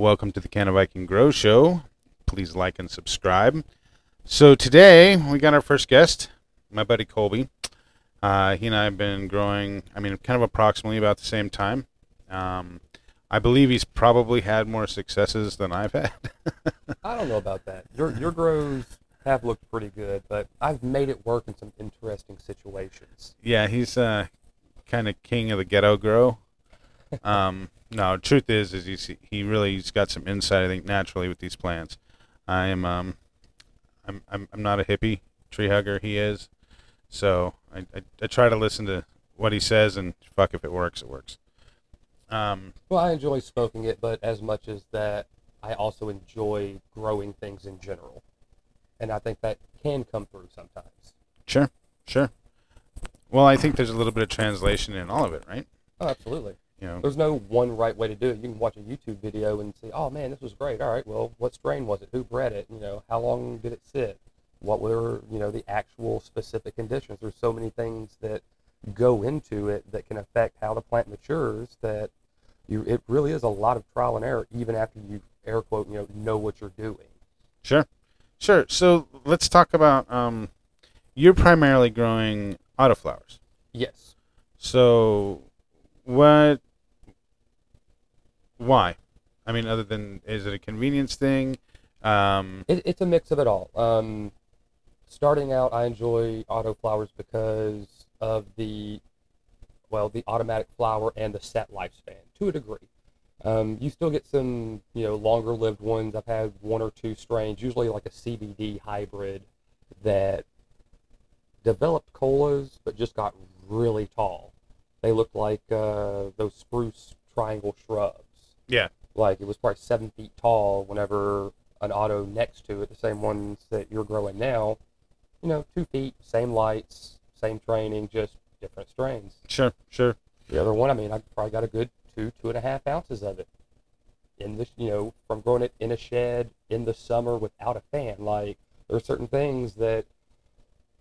welcome to the Canna Viking Grow Show. Please like and subscribe. So today we got our first guest, my buddy Colby. Uh, he and I have been growing, I mean, kind of approximately about the same time. Um, I believe he's probably had more successes than I've had. I don't know about that. Your your grows have looked pretty good, but I've made it work in some interesting situations. yeah, he's uh, kind of king of the ghetto grow. Um, no, truth is, is he's, he really he's got some insight. I think naturally with these plants. I am um, I'm I'm, I'm not a hippie tree hugger. He is, so I, I I try to listen to what he says and fuck if it works, it works. Um, Well, I enjoy smoking it, but as much as that, I also enjoy growing things in general, and I think that can come through sometimes. sure, sure. Well, I think there's a little bit of translation in all of it, right? Oh, absolutely. Know, There's no one right way to do it. You can watch a YouTube video and say, "Oh man, this was great." All right, well, what strain was it? Who bred it? You know, how long did it sit? What were you know the actual specific conditions? There's so many things that go into it that can affect how the plant matures. That you, it really is a lot of trial and error, even after you air quote, you know, know what you're doing. Sure, sure. So let's talk about um, you're primarily growing autoflowers. Yes. So what? Why? I mean, other than is it a convenience thing? Um, It, it's a mix of it all. Um, starting out, I enjoy auto flowers because of the, well, the automatic flower and the set lifespan to a degree. Um, you still get some, you know, longer lived ones. I've had one or two strains, usually like a CBD hybrid that developed colas but just got really tall. They looked like uh, those spruce triangle shrubs yeah, like it was probably seven feet tall whenever an auto next to it, the same ones that you're growing now, you know, two feet, same lights, same training, just different strains. sure, sure. The other one, I mean, I probably got a good two, two and a half ounces of it in the, you know, from growing it in a shed in the summer without a fan. Like there are certain things that,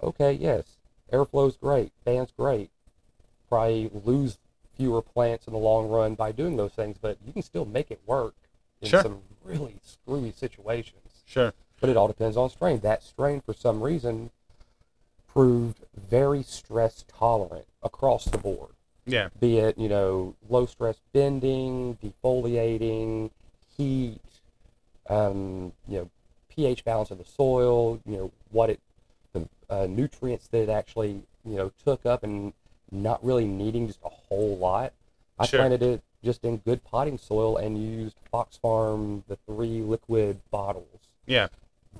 okay, yes, airflow's great, fan's great, probably lose fewer plants in the long run by doing those things, but you can still make it work in Sure. some really screwy situations. Sure. But it all depends on strain. That strain, for some reason, proved very stress tolerant across the board. Yeah. Be it, you know, low stress bending, defoliating, heat, um, you know, pH balance of the soil, you know, what it, the uh, nutrients that it actually, you know, took up and not really needing just a whole lot. I Sure. planted it just in good potting soil and used Fox Farm, the three liquid bottles Yeah.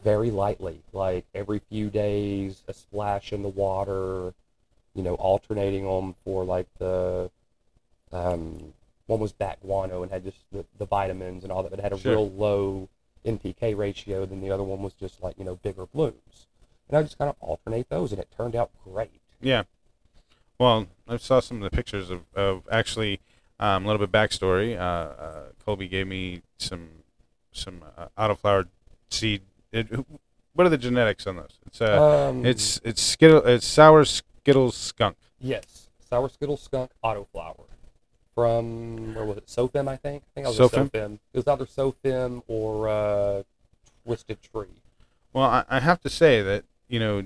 very lightly, like every few days, a splash in the water, you know, alternating them for like the, um, one was bat guano and had just the, the vitamins and all that, but had a Sure. real low NPK ratio. Then the other one was just like, you know, bigger blooms. And I just kind of alternate those and it turned out great. Yeah. Well, I saw some of the pictures of, of actually um, a little bit backstory. Uh, uh, Colby gave me some some uh, autoflower seed. It, what are the genetics on those? It's uh, Um, it's it's skittle it's sour skittles skunk. Yes, sour skittle skunk autoflower from where was it? Sofim, I think. I think I was Sofim? Sofim. It was either Sofim or uh, Twisted Tree. Well, I, I have to say that you know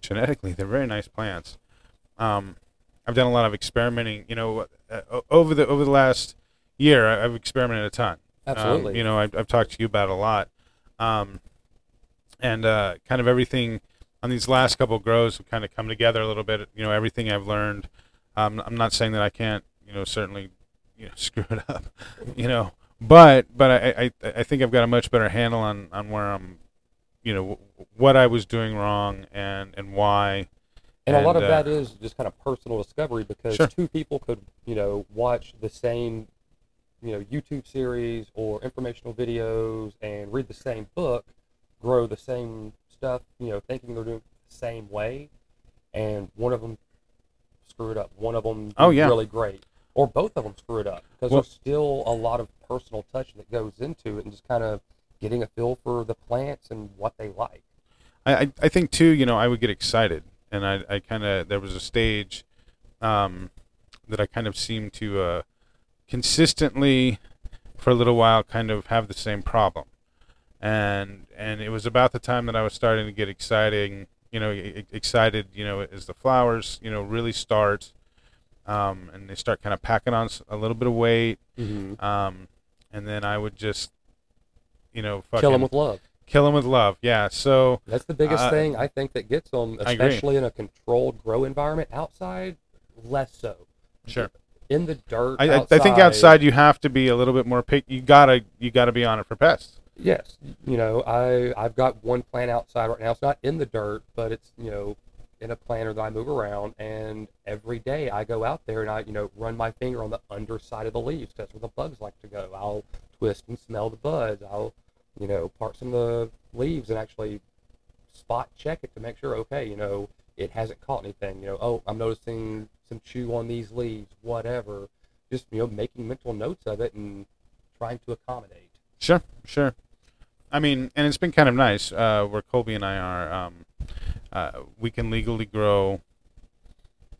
genetically they're very nice plants. Um, I've done a lot of experimenting. You know, uh, over the over the last year, I- I've experimented a ton. Um, Absolutely. you know, I've, I've talked to you about a lot, um, and uh, kind of everything on these last couple of grows have kind of come together a little bit. You know, everything I've learned. Um, I'm not saying that I can't, you know, certainly, you know, screw it up, you know, but but I, I I think I've got a much better handle on on where I'm, you know, w- what I was doing wrong and and why. And a lot of uh, that is just kind of personal discovery because Sure. two people could, you know, watch the same, you know, YouTube series or informational videos and read the same book, grow the same stuff, you know, thinking they're doing it the same way, and one of them screw it up. One of them Oh, yeah. really great, or both of them screw it up because Well- there's still a lot of personal touch that goes into it and just kind of getting a feel for the plants and what they like. I, I think too, you know, I would get excited, and I, I kind of there was a stage um, that I kind of seemed to uh, consistently for a little while kind of have the same problem, and and it was about the time that I was starting to get exciting, you know, e- excited, you know, as the flowers, you know, really start, um, and they start kind of packing on a little bit of weight, Mm-hmm. um, and then I would just, you know, fucking Kill them with love. Kill 'em with love. Yeah. So That's the biggest Uh, thing I think that gets them, especially in a controlled grow environment. Outside, less so. sure. In the dirt, I, I, I think outside you have to be a little bit more pick. You gotta you gotta be on it for pests. Yes, you know, I I've got one plant outside right now. It's not in the dirt, but it's you know in a planter that I move around, and every day I go out there and I you know run my finger on the underside of the leaves. That's where the bugs like to go. I'll twist and smell the buds. I'll you know part some of the leaves and actually spot check it to make sure okay you know it hasn't caught anything. You know oh I'm noticing some chew on these leaves, whatever. Just you know making mental notes of it and trying to accommodate. Sure, sure. I mean, and it's been kind of nice uh, where Colby and I are. Um, uh, we can legally grow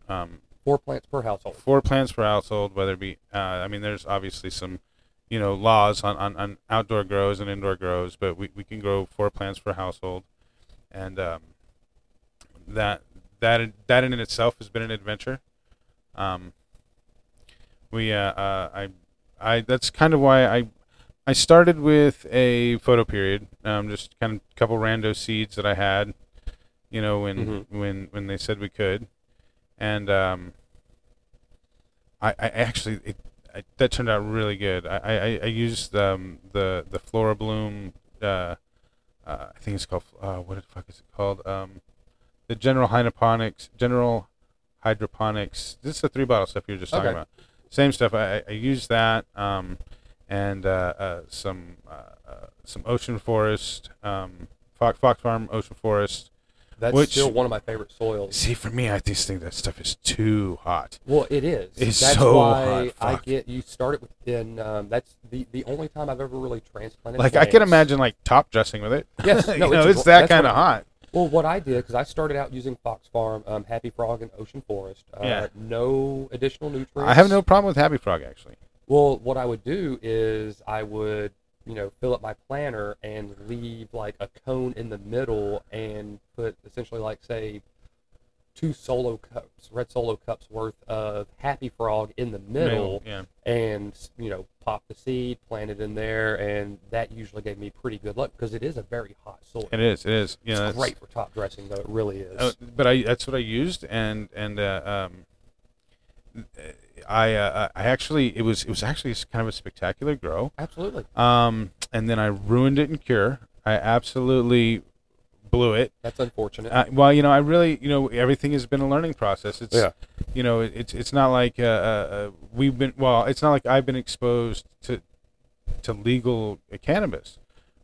um, Four plants per household. four plants per household, whether it be. Uh, I mean, there's obviously some, you know, laws on, on, on outdoor grows and indoor grows, but we, we can grow four plants per household, and um, that that that in itself has been an adventure. Um, we uh, uh, I I that's kind of why I I started with a photo period, um, just kind of a couple rando seeds that I had, you know, when Mhm. when when they said we could, and um, I I actually it, I, that turned out really good. I I, I used um, the the Flora Bloom, uh, uh, I think it's called uh, what the fuck is it called? Um, the General Hydroponics General Hydroponics. This is the three bottle stuff you were just talking Okay. about. Same stuff. I, I- used that. Um, and uh, uh, some uh, some ocean forest, um, Fox, Fox Farm ocean forest. That's Which- still one of my favorite soils. See, for me, I just think that stuff is too hot. Well, it is. It's that's so why hot, I fuck. get you started within. Um, that's the the only time I've ever really transplanted. Like I can imagine like top dressing with it. Yes, you no, know, it's it's, that kind of hot. Well, what I did because I started out using Fox Farm, um, Happy Frog, and Ocean Forest. Uh, Yeah. No additional nutrients. I have no problem with Happy Frog actually. Well, what I would do is I would, you know, fill up my planter and leave like a cone in the middle and put essentially like say two solo cups, red solo cups worth of Happy Frog in the middle, yeah. and you know, pop the seed, plant it in there, and that usually gave me pretty good luck because it is a very hot soil. It is. It is. You know, it's great for top dressing, though it really is. Uh, but I that's what I used, and and uh, um, I uh, I actually it was it was actually kind of a spectacular grow. Absolutely, Um, and then I ruined it in cure. I absolutely blew it. that's unfortunate. Uh, well, you know, I really, you know, everything has been a learning process. It's, Yeah. you know, it, it's it's not like uh, uh, uh, we've been. Well, it's not like I've been exposed to to legal cannabis,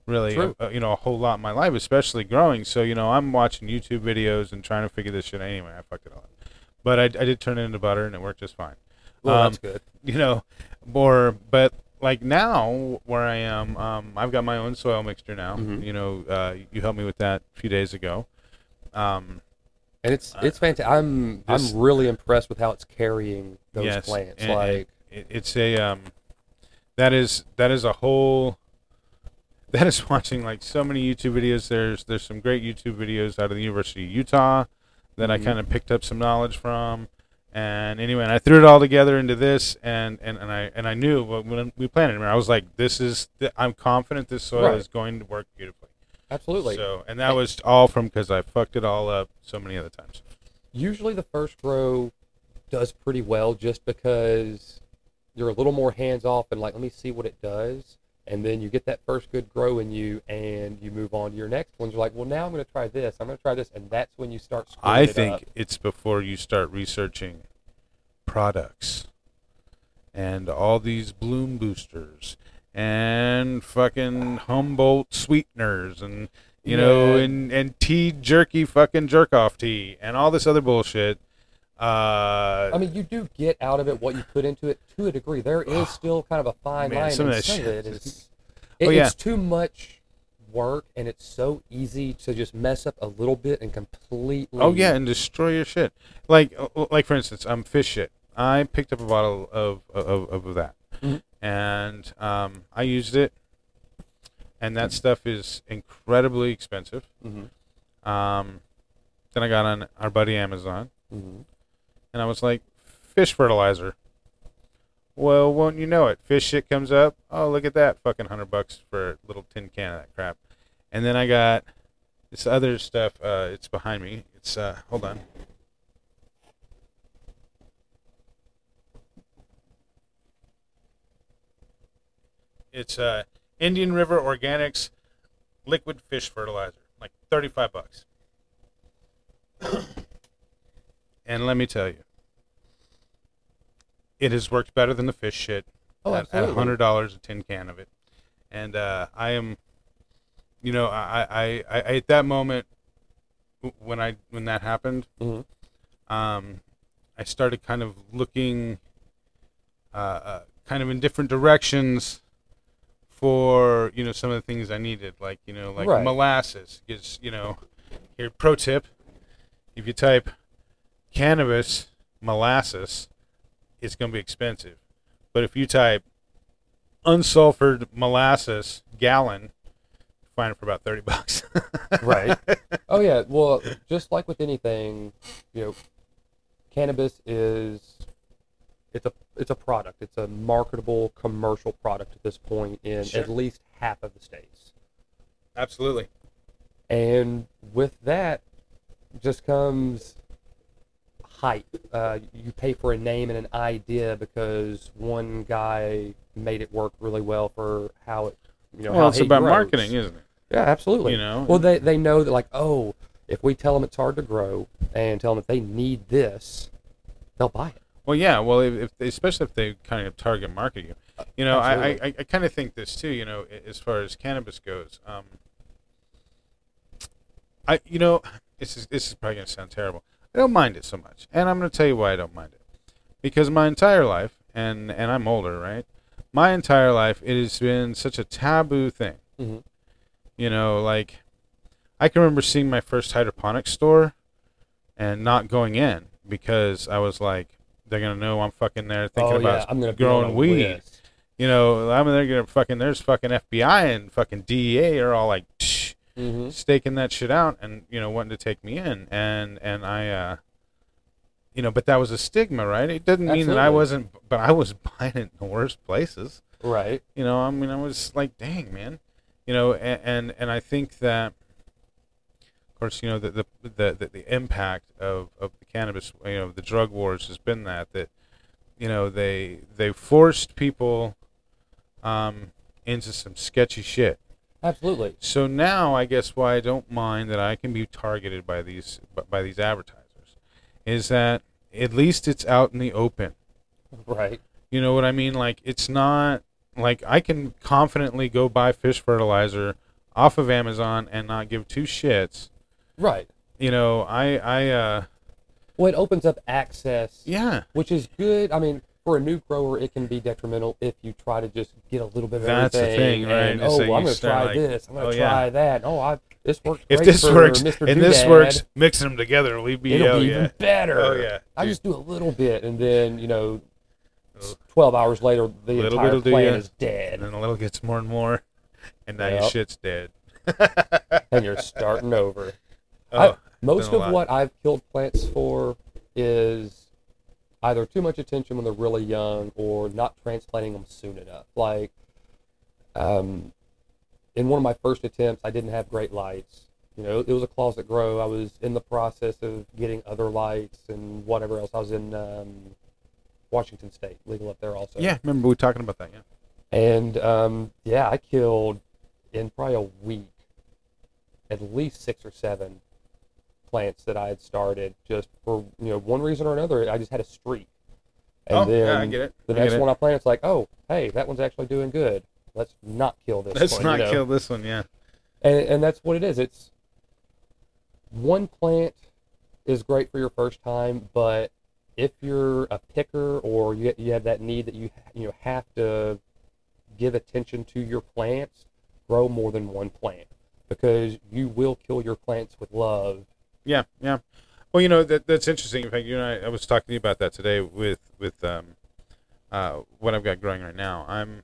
really. Uh, you know, a whole lot in my life, especially growing. So you know, I'm watching YouTube videos and trying to figure this shit. Out. Anyway, I fucked it up. But I, I did turn it into butter, and it worked just fine well, um, that's good. you know, or but like now where I am, um, I've got my own soil mixture now. Mhm. You know, uh, you helped me with that a few days ago. Um, And it's Uh, it's fantastic. I'm this- I'm really impressed with how it's carrying those yes, plants. and- and like it, it's a um, that is that is a whole. That is watching like so many YouTube videos. There's there's some great YouTube videos out of the University of Utah that I Mhm. kind of picked up some knowledge from. And anyway, and I threw it all together into this, and, and, and I and I knew when we planted it, I was like, "This is, th- I'm confident this soil Right. is going to work beautifully." absolutely. So, and that was all from because I fucked it all up so many other times. Usually the first grow does pretty well just because you're a little more hands off and like let me see what it does. And then you get that first good grow in you, and you move on to your next ones. You're like, well, now I'm going to try this. I'm going to try this, and that's when you start. I it think up. it's before you start researching products and all these bloom boosters and fucking Humboldt sweeteners and you know Yeah. and and tea jerky fucking jerk off tea and all this other bullshit. Uh, I mean, you do get out of it what you put into it to a degree. There is still kind of a fine Man, line. some of that shit it is- is. Oh, yeah. It's too much work, and it's so easy to just mess up a little bit and completely. Oh yeah, and destroy your shit. Like like for instance, um, fish shit. I picked up a bottle of of, of that. Mhm. and um, I used it, and that stuff is incredibly expensive. Mm-hmm. Um, then I got on our buddy Amazon, Mm-hmm. And I was like, fish fertilizer. Well, won't you know it? Fish shit comes up. Oh, look at that, fucking hundred bucks for a little tin can of that crap. And then I got this other stuff. Uh, it's behind me. It's uh, hold on. It's uh, Indian River Organics liquid fish fertilizer, like thirty-five bucks. And let me tell you, it has worked better than the fish shit Oh, at, at hundred dollars a tin can of it, and uh, I am, you know, I, I, I, I at that moment when I when that happened, Mhm. um, I started kind of looking, uh, uh, kind of in different directions for you know some of the things I needed, like you know, like Right. molasses. because you know, here pro tip: if you type cannabis molasses, it's going to be expensive. But if you type unsulfured molasses gallon, find it for about thirty bucks. Right. Oh yeah. Well, just like with anything, you know, cannabis is it's a it's a product. It's a marketable commercial product at this point in Sure. at least half of the states. Absolutely. And with that just comes hype. Uh, you pay for a name and an idea because one guy made it work really well for how it, you know, well, how it's about grows. marketing, isn't it? Yeah, absolutely. You know. Well, they, they know that, like, oh, if we tell them it's hard to grow and tell them if they need this, they'll buy it. Well, yeah. Well, if, if especially if they kind of target market you, you know, I, I, I, I kind of think this too. You know, as far as cannabis goes, um, I, you know, this is this is probably gonna sound terrible. I don't mind it so much, and I'm gonna tell you why I don't mind it. Because my entire life, and and I'm older, right? My entire life, it has been such a taboo thing. Mhm. You know, like I can remember seeing my first hydroponic store and not going in because I was like, they're gonna know I'm fucking there thinking oh, about yeah, I'm gonna growing weed. You know, I'm they're gonna fucking there's fucking FBI and fucking DEA are all like "Tsh," Mhm. staking that shit out and you know wanting to take me in. And and I uh you know but that was a stigma right? It doesn't mean that I wasn't but I was buying it in the worst places. Right. you know I mean I was like dang man. You know and and, and I think that of course you know the the, the the the impact of of the cannabis you know the drug wars has been that that you know they they forced people um into some sketchy shit Absolutely. so now I guess why I don't mind that I can be targeted by these by these advertisers is that at least it's out in the open. Right. You know what I mean? Like it's not like I can confidently go buy fish fertilizer off of Amazon and not give two shits. Right. You know, I I uh Well, it opens up access, yeah, which is good. I mean, for a new grower, it can be detrimental if you try to just get a little bit of That's the thing, right? And, oh, that well, I'm going to try like, this. I'm going oh, to yeah. try that. Oh, I this works if this works and this works, mixing them together, we be It'll oh be yeah, even better. oh yeah. I just do a little bit, and then you know, Oh. twelve hours later, the Little entire plant is dead, and then a little gets more and more, and now your Yep. shit's dead. and you're starting over. Oh, I, most of what I've killed plants for is either too much attention when they're really young or not transplanting them soon enough. Like, um, in one of my first attempts, I didn't have great lights. You know, it was a closet grow. I was in the process of getting other lights and whatever else. I was in um, Washington State, legal up there also. yeah, remember we were talking about that? Yeah. And um, yeah, I killed in probably a week at least six or seven plants that I had started just for you know one reason or another. I just had a streak. And oh, then yeah, I get it. the I next it. one I planted, it's like, oh, hey, that one's actually doing good. Let's not kill this Let's one. not you know? kill this one. Yeah. and and that's what it is. It's one plant is great for your first time, but if you're a picker or you you have that need that you you know have to give attention to your plants, grow more than one plant because you will kill your plants with love. Yeah, yeah. Well, you know that that's interesting. In fact, you and I, I was talking to you about that today with with um, uh, what I've got growing right now. I'm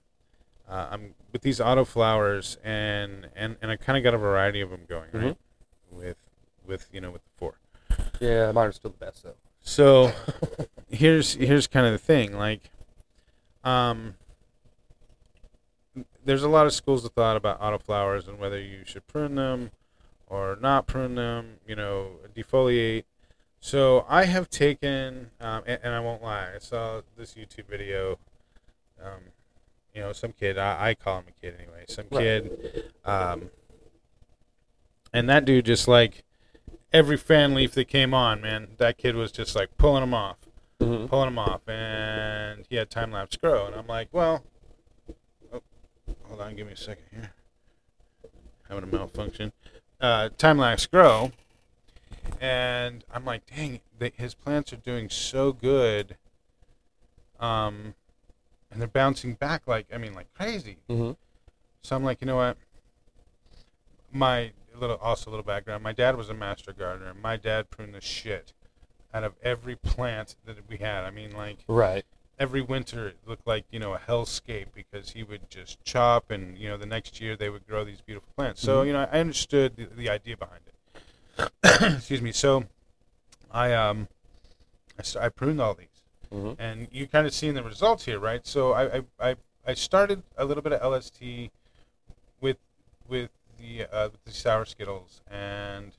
uh, I'm with these auto flowers, and and and I kind of got a variety of them going, right? With with you know with the four. Yeah, mine are still the best though. So here's here's kind of the thing, like, um, there's a lot of schools of thought about autoflowers and whether you should prune them or not prune them, you know, defoliate. So I have taken, um, and, and I won't lie, I saw this YouTube video. Um, you know, some kid, I, I call him a kid anyway, some kid, um, and that dude just like every fan leaf that came on, man, that kid was just like pulling them off Mm-hmm. pulling them off, and he had time lapse grow, and I'm like, well, oh, hold on, give me a second here, having a malfunction. Uh, time lapse grow, and I'm like, dang, they, his plants are doing so good, um, and they're bouncing back like, I mean, like crazy. Mm-hmm. So I'm like, you know what? My little also little background. My dad was a master gardener. My dad pruned the shit out of every plant that we had. I mean, like Right. Every winter it looked like you know a hellscape because he would just chop, and you know the next year they would grow these beautiful plants. So Mhm. you know I understood the, the idea behind it. Excuse me. So I um I, st- I pruned all these Mm-hmm. and you kind of seeing the results here, right? So I, I, I, I started a little bit of LST with with the uh, with the sour skittles, and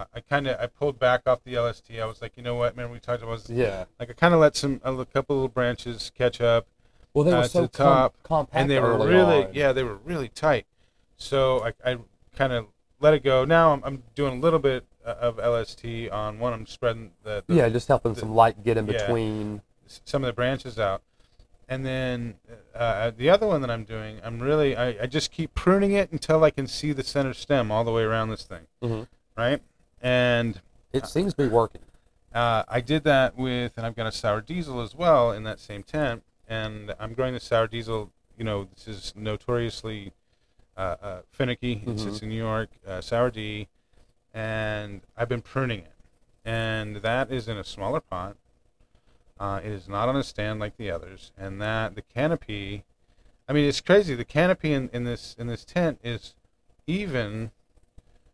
I, I kind of I pulled back off the LST. I was like, you know what, man, we talked about this. Yeah. like I kind of let some a couple little branches catch up, Well, they Uh, were to so the com- compact and they were really on. yeah they were really tight. So I, I kind of let it go. Now I'm, I'm doing a little bit uh, of LST on one. I'm spreading the, the Yeah, just helping the- some light get in yeah. between. some of the branches out. And then uh, the other one that I'm doing, I'm really, I, I just keep pruning it until I can see the center stem all the way around this thing, Mhm. right? And It seems to be working. uh, I did that with, and I've got a sour diesel as well in that same tent. And I'm growing the sour diesel, you know, this is notoriously uh, uh, finicky. It's, Mhm. it's in New York, uh, sour D. And I've been pruning it. And that is in a smaller pot. Uh, it is not on a stand like the others, and that the canopy. I mean, it's crazy. The canopy in, in this in this tent is even.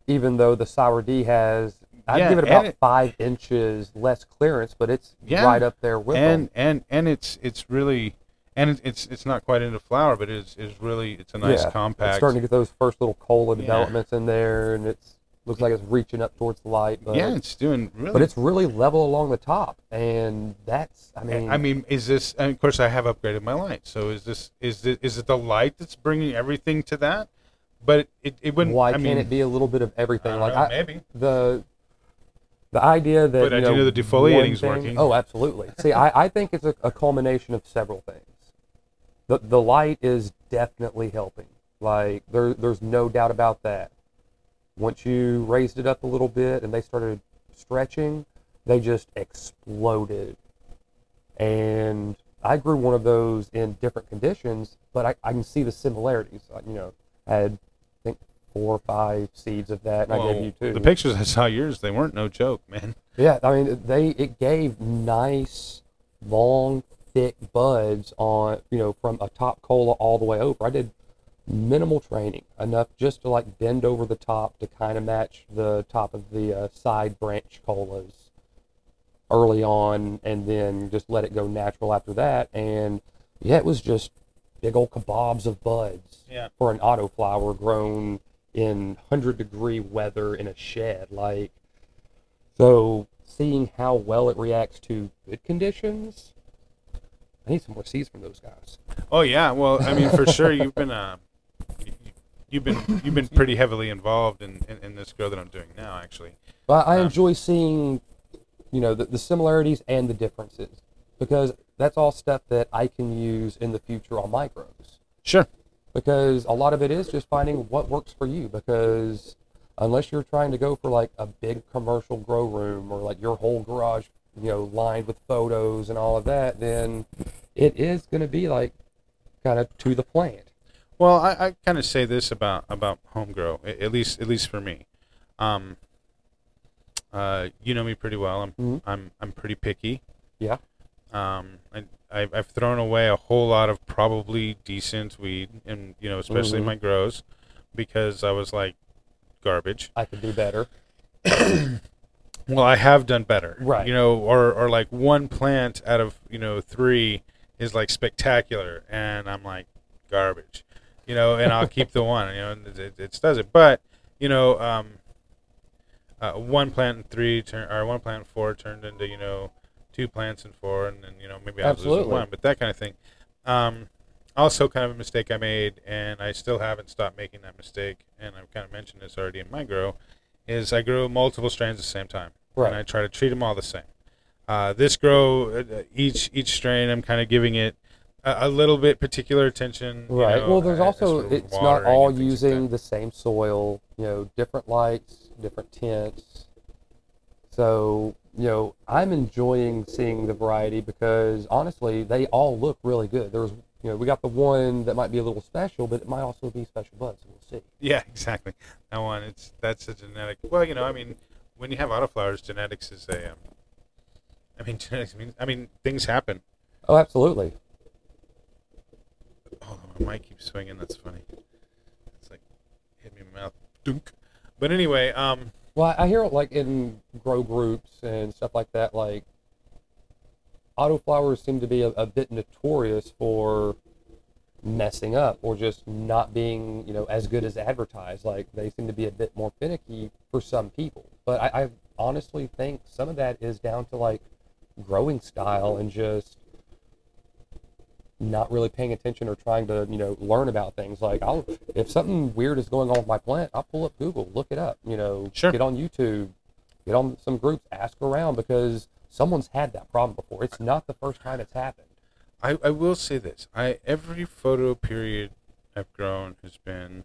Even though the sour D has, I'd Yeah, give it about it- five inches less clearance, but it's Yeah, right up there with and them. and and it's it's really, and it's it's not quite into flower, but it's is really it's a nice Yeah, compact. It's starting to get those first little cola Yeah. developments in there, and it's looks like it's reaching up towards the light. But, yeah, it's doing really. but it's really level along the top, and that's, I mean, I mean, is this? And of course, I have upgraded my light. So is this? Is it? Is it the light that's bringing everything to that? But it, it wouldn't. why I can't mean, it be a little bit of I everything? don't like know, I, maybe. the the idea that But I you do know the defoliating's thing- working. Oh, absolutely. See, I, I think it's a, a culmination of several things. The the light is definitely helping. Like there there's no doubt about that. Once you raised it up a little bit and they started stretching, they just exploded. And I grew one of those in different conditions, but I, I can see the similarities. You know, I had I four or five seeds of that, and I gave you two. The pictures I saw yours, they weren't no joke, man. Yeah, I mean they it gave nice, long, thick buds on you know from a top cola all the way over. I did minimal training enough just to like bend over the top to kind of match the top of the uh, side branch colas early on, and then just let it go natural after that. And yeah, it was just big old kebabs of buds Yeah. for an autoflower grown in 100 degree weather in a shed. Like, so seeing how well it reacts to good conditions, I need some more seeds from those guys. Oh yeah, well, I mean, for sure, you've been uh, you- you've been you've been pretty heavily involved in, in, in this grow that I'm doing now, actually. But I Um, enjoy seeing, you know, the, the similarities and the differences because that's all stuff that I can use in the future on my grows. Sure. Because a lot of it is just finding what works for you because unless you're trying to go for like a big commercial grow room or like your whole garage you know lined with photos and all of that then it is going to be like kind of to the plant Well, I, I kind of say this about about home grow, at least at least for me. Um, uh, you know me pretty well. I'm Mhm. I'm I'm pretty picky. Yeah. Um, I, I I've thrown away a whole lot of probably decent weed, and you know, especially Mhm. my grows, because I was like garbage. I could do better. Well, I have done better, Right. You know, or or like one plant out of you know three is like spectacular, and I'm like garbage, you know, and I'll keep the one, you know, and it, it, it does it. But you know, um, uh, one plant in three turn or one plant in four turned into you know two plants in four, and then you know maybe I was losing Absolutely. one, but that kind of thing. Um, also, kind of a mistake I made, and I still haven't stopped making that mistake. And I've kind of mentioned this already in my grow, is I grow multiple strains at the same time, Right. and I try to treat them all the same. Uh, this grow, uh, each each strain, I'm kind of giving it a, a little bit particular attention. you Right. know, well, there's uh, also it's not all and things like using the same soil. You know, different lights, different tints. So you know, I'm enjoying seeing the variety because honestly, they all look really good. There's you know, we got the one that might be a little special, but it might also be special buds. So we'll see. Yeah, exactly. That one, it's that's a genetic. Well, you know, I mean, when you have autoflowers, genetics is a. Um, I mean, genetics means. I mean, things happen. Oh, absolutely. Oh, my mic keeps swinging. That's funny. It's like hit me in the mouth. Dunk. But anyway, um, Well, I hear it like in grow groups and stuff like that, like autoflowers seem to be a, a bit notorious for messing up or just not being, you know, as good as advertised. Like they seem to be a bit more finicky for some people. But I, I honestly think some of that is down to like growing style and just not really paying attention or trying to, you know, learn about things. Like I'll if something weird is going on with my plant, I'll pull up Google, look it up, you know, Sure. get on YouTube, get on some groups, ask around because someone's had that problem before. It's not the first time it's happened. I, I will say this: I every photo period I've grown has been,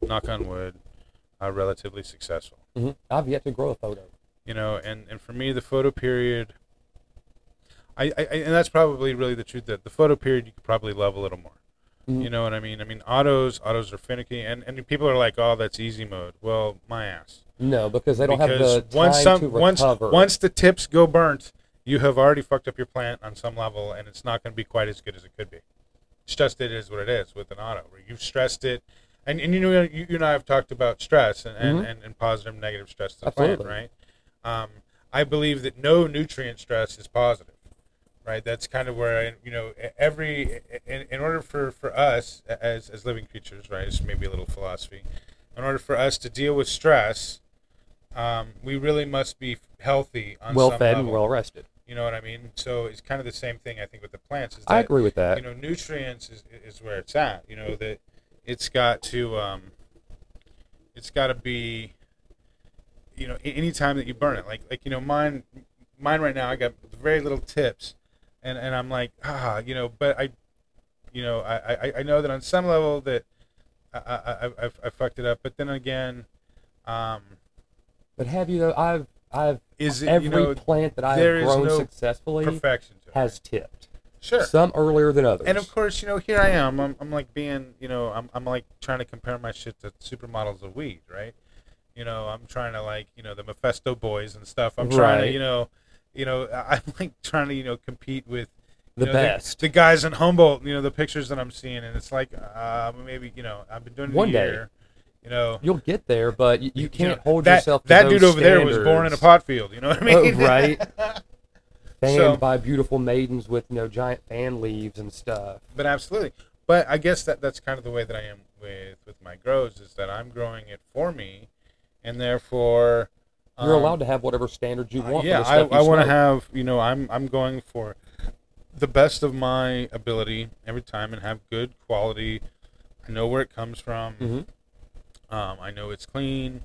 knock on wood, uh, relatively successful. hmm I've yet to grow a photo. you know and and for me the photo period I, I and that's probably really the truth that the photo period you could probably love a little more Mhm. you know what i mean i mean autos autos are finicky and and people are like oh that's easy mode well my ass No, because they don't have the time once some to once recover. once the tips go burnt you have already fucked up your plant on some level and it's not going to be quite as good as it could be it's just it is what it is with an auto where you've stressed it and, and you know you, you and I have talked about stress and, and, Mhm. and, and positive and negative stress to the Absolutely. plant, right? Um, I believe that no nutrient stress is positive, right? That's kind of where I, you know every in, in order for, for us as as living creatures, right? It's maybe a little philosophy. In order for us to deal with stress, um, we really must be healthy on well fed and well rested. You know what I mean? So it's kind of the same thing I think with the plants. Is that, I agree with that. you know nutrients is, is where it's at you know that it's got to um it's got to be you know any time that you burn it like like you know mine mine right now i got very little tips and and i'm like ah you know but i you know i i, I know that on some level that I, I I- I've, I fucked it up but then again um but have you though? I've I've is it every you know plant that I have grown no successfully perfection has tipped. sure Some earlier than others. And of course, you know, here I am. I'm, I'm like being, you know, I'm, I'm like trying to compare my shit to supermodels of weed, right? You know, I'm trying to like, you know, the Mephisto boys and stuff. I'm trying to, you know, you know, I- I'm like trying to, you know, compete with the you know, best. The, guys in Humboldt, you know, the pictures that I'm seeing, and it's like, uh, maybe, you know, I've been doing it One a day. year, you know. You'll get there, but you, you you can't know, hold that, yourself to That dude over there was born in a pot field. You know what I Oh, mean? right. Fanned So- by beautiful maidens with you know giant fan leaves and stuff. but absolutely. But I guess that that's kind of the way that I am with with my grows is that I'm growing it for me, and therefore You're um, allowed to have whatever standards you uh, want. yeah, I, I want to have you know I'm I'm going for the best of my ability every time and have good quality. I know where it comes from. Mhm. Um, I know it's clean.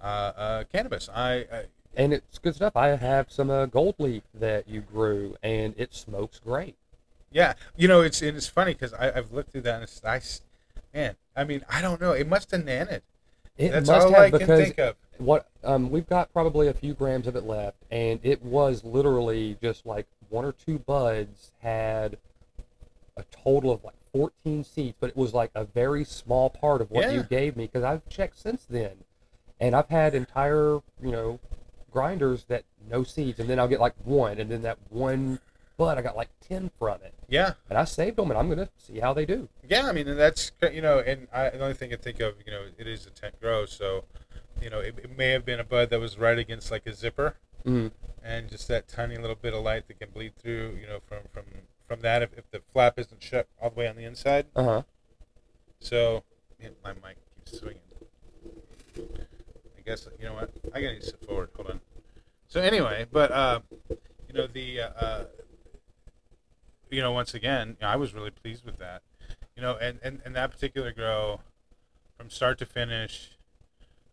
Uh, uh, cannabis. I, I and it's good stuff. I have some uh, gold leaf that you grew, and it smokes great. yeah. You know it's it's funny because I've looked through that and it's I, man. I mean I don't know. It must have nanted. It That's must all have I can because think of. what um, we've got probably a few grams of it left, and it was literally just like one or two buds had a total of like 14 seeds, but it was like a very small part of what you gave me because I've checked since then, and I've had entire you know grinders that no seeds, and then I'll get like one, and then that one but I got like ten from it, Yeah, and I saved them, and I'm gonna see how they do. yeah. I mean, and that's you know, and I, the only thing I think of, you know, it is a tent grow, so you know, it, it may have been a bud that was right against like a zipper, Mm. and just that tiny little bit of light that can bleed through, you know, from from from that if, if the flap isn't shut all the way on the inside. Uh huh. So, yeah, my mic keeps swinging. I guess you know what? I gotta sit forward. Hold on. So anyway, but uh, you know the uh, uh, you know once again, I was really pleased with that. You know, and and, and that particular grow, from start to finish,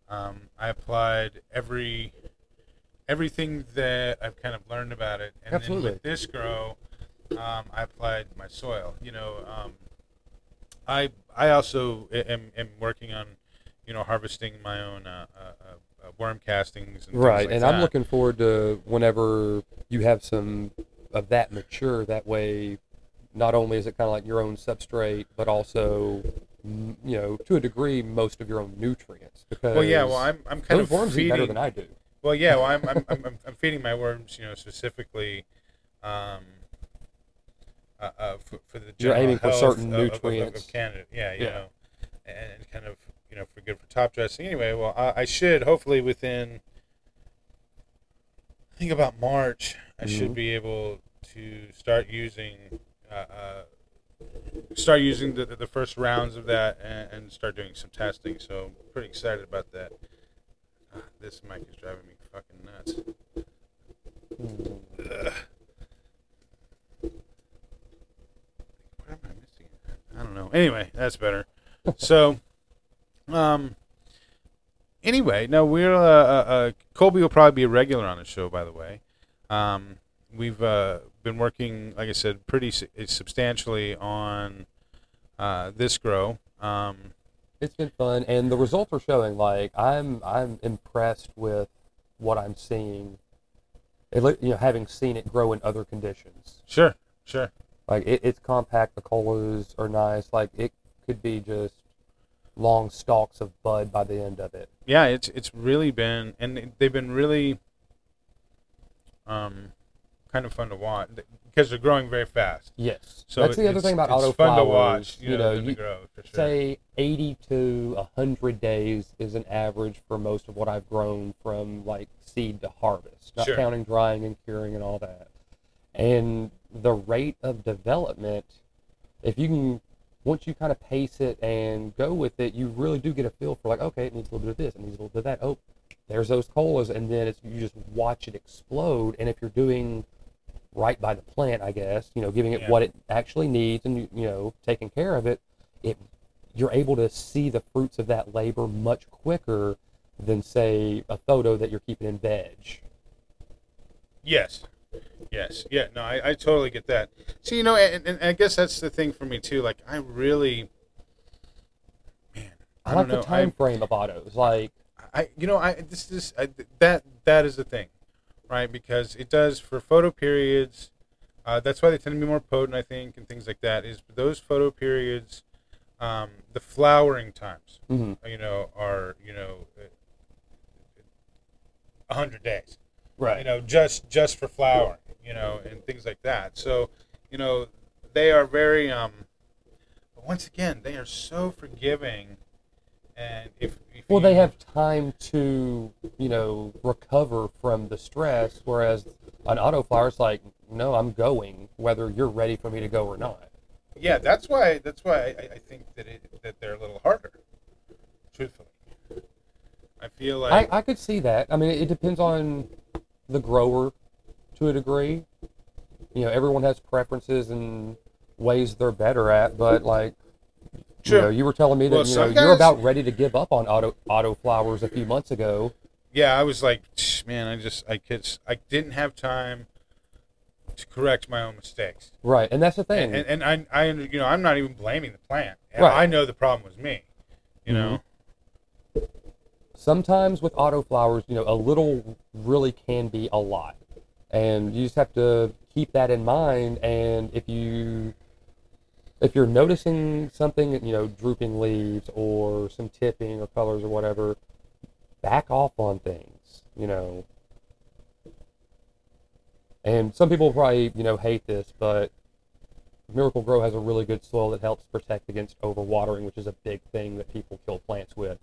um, I applied every everything that I've kind of learned about it, and Absolutely. then with this grow, um, I applied my soil. You know. Um, I I also am, am working on, you know, harvesting my own uh, uh, uh, worm castings and Right, like and that. I'm looking forward to whenever you have some of that mature. That way, not only is it kind of like your own substrate, but also, you know, to a degree, most of your own nutrients. Because Well, yeah. Well, I'm I'm kind of worms eat feeding. better than I do. Well, yeah. Well, I'm I'm, I'm, I'm- feeding my worms, you know, specifically. Um, uh, uh, for, for the You're general aiming for certain of- of- of- nutrients. of, Canada, yeah, you Yeah. know, and, and kind of you know for good for top dressing. Anyway, well, I, I should hopefully within I think about March, I should Mhm. be able to start using uh, uh, start using the, the first rounds of that and, and start doing some testing. So I'm pretty excited about that. Ah, This mic is driving me fucking nuts. Ugh. What am I missing? I don't know. Anyway, that's better. so, um, anyway, no, we're uh, uh, uh, Colby will probably be a regular on the show. By the way, um, we've uh, been working, like I said, pretty su- substantially on uh, this grow. Um, It's been fun, and the results are showing. Like I'm, I'm impressed with what I'm seeing. It, you know, having seen it grow in other conditions. sure, sure. Like it, it's compact. The colas are nice. Like it could be just long stalks of bud by the end of it. yeah, it's it's really been, and they've been really, um, kind of fun to watch because they're growing very fast. Yes. So that's the other thing about it's auto fun to watch. You, You know, know, you grow for sure. say 80 to 100 days is an average for most of what I've grown from like seed to harvest, not Sure. counting drying and curing and all that. And the rate of development, if you can, once you kind of pace it and go with it, you really do get a feel for like, okay, it needs a little bit of this, it needs a little bit of that. Oh, there's those colas, and then it's you just watch it explode. And if you're doing right by the plant, I guess, you know, giving it Yeah. what it actually needs, and you know, taking care of it, it you're able to see the fruits of that labor much quicker than say a photo that you're keeping in veg. Yes. Yes. Yeah. No, I, I totally get that. So you know, and, and I guess that's the thing for me too. Like, I really, man, I, I, like don't the know. time frame of autos. Like, I, you know, I this is I, that that is the thing, right? Because it does for photo periods. Uh, that's why they tend to be more potent, I think, and things like that. Is those photo periods, um, the flowering times, mhm. you know, are you know, a hundred days. Right? You know, just just for flowering, you know, and things like that. So, you know, they are very um. But once again, they are so forgiving, and if, if Well, they have time to, you know, recover from the stress, whereas an auto flyer is like, no, I'm going, whether you're ready for me to go or not. yeah, that's why that's why I, I think that it that they're a little harder. Truthfully, I feel like I could see that. I mean, it depends on the grower to a degree. You know, everyone has preferences and ways they're better at, but like, Sure. you know, you were telling me that Well, you know some you're guys- about ready to give up on auto auto flowers a few months ago. yeah, I was like, man, I just I could I didn't have time to correct my own mistakes. Right, and that's the thing. and, and, and I, I, you know, I'm not even blaming the plant. Right. I know the problem was me. You know, mm-hmm. sometimes with auto flowers, you know, a little really can be a lot. And you just have to keep that in mind. And if you if you're noticing something, you know, drooping leaves or some tipping or colors or whatever, back off on things, you know. And some people probably, you know, hate this, but Miracle-Gro has a really good soil that helps protect against overwatering, which is a big thing that people kill plants with.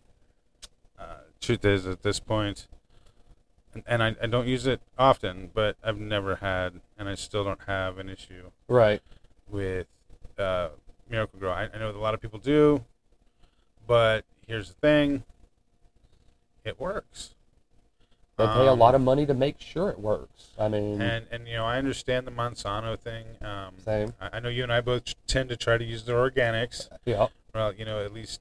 Uh, truth is, at this point, and, and I, I don't use it often, but I've never had, and I still don't have an issue Right. with uh, Miracle-Gro. I, I know a lot of people do, but here's the thing: it works. They pay a Um, lot of money to make sure it works. I mean, and and you know I understand the Monsanto thing. Um, same. I, I know you and I both tend to try to use the organics. Yeah. Well, you know, at least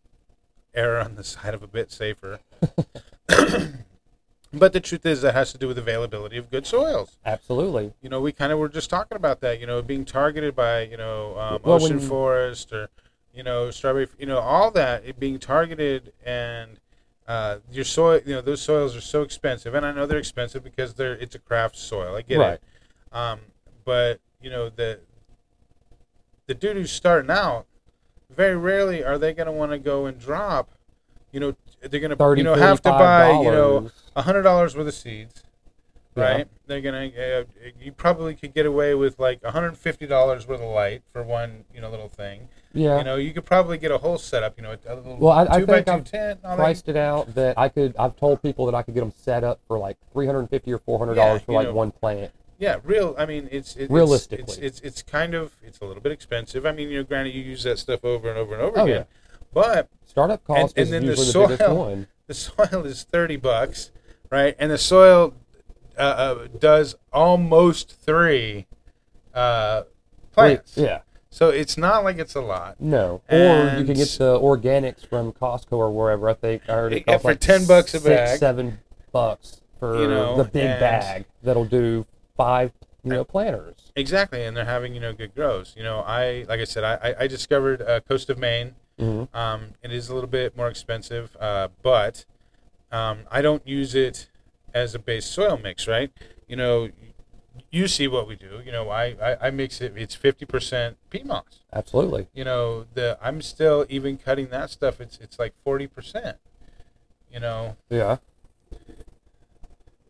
err on the side of a bit safer. but the truth is, that has to do with availability of good soils. Absolutely. You know, we kind of were just talking about that. You know, being targeted by you know um, Well, ocean forest or you know strawberry. You know, all that it being targeted and uh, your soil. You know, those soils are so expensive, and I know they're expensive because they're it's a craft soil. I get Right. it. Um, but you know the the dude who's starting out, very rarely are they going to want to go and drop. You know, they're going to Thirty, you know have to buy you know a hundred dollars worth of seeds, Yeah. right? They're gonna. Uh, you probably could get away with like one hundred and fifty dollars worth of light for one, you know, little thing. Yeah. You know, you could probably get a whole setup. You know, a little Well, I- I two by think two I've tent. all that. priced it out that I could. I've told people that I could get them set up for like three hundred and fifty or four hundred dollars Yeah, for like know, one plant. Yeah, real. I mean, it's it, Realistically. it's, it's it's it's kind of it's a little bit expensive. I mean, you know, granted, you use that stuff over and over and over Oh, again, but Startup cost and is then the the, soil- one. the soil is 30 bucks right and the soil uh, uh, does almost three uh, plants Yeah. so it's not like it's a lot No. or you can get the organics from Costco or wherever. I think I heard it for like 10 bucks a six, bag. seven bucks for You know, the big bag that'll do five, you know, planters. exactly and they're having you know good grows you know i like i said i i, I discovered uh, coast of maine Mhm. um, it is a little bit more expensive uh, but um, i don't use it as a base soil mix right you know you see what we do you know i i, I mix it it's 50% peat moss Absolutely. you know the i'm still even cutting that stuff it's it's like 40% you know Yeah.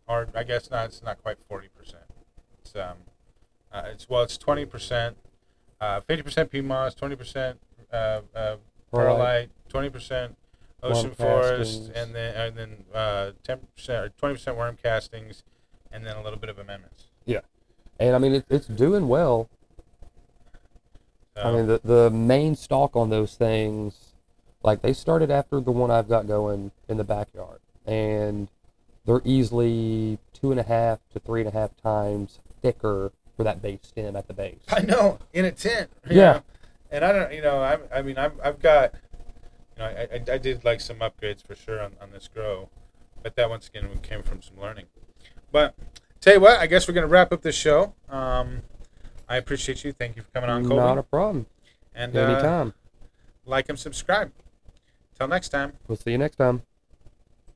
or i guess not it's not quite 40% it's um uh, it's well it's 20% uh 50% peat moss 20% uh, uh perlite 20% ocean Worm forest castings. and then and then uh 10% or 20% worm castings and then a little bit of amendments Yeah, And I mean, it, it's doing well. so, I mean, the, the main stalk on those things, like they started after the one I've got going in the backyard, and they're easily two and a half to three and a half times thicker for that base stem at the base. I know in a tent. Yeah. know. And I don't, you know, I, I mean, I've, I've got, you know, I, I, I did like some upgrades for sure on, on this grow, but that once again came from some learning. But tell you what, I guess we're gonna wrap up this show. Um, I appreciate you. Thank you for coming on, Colby. Not a problem. and uh, Anytime. like and subscribe. Till next time. We'll see you next time.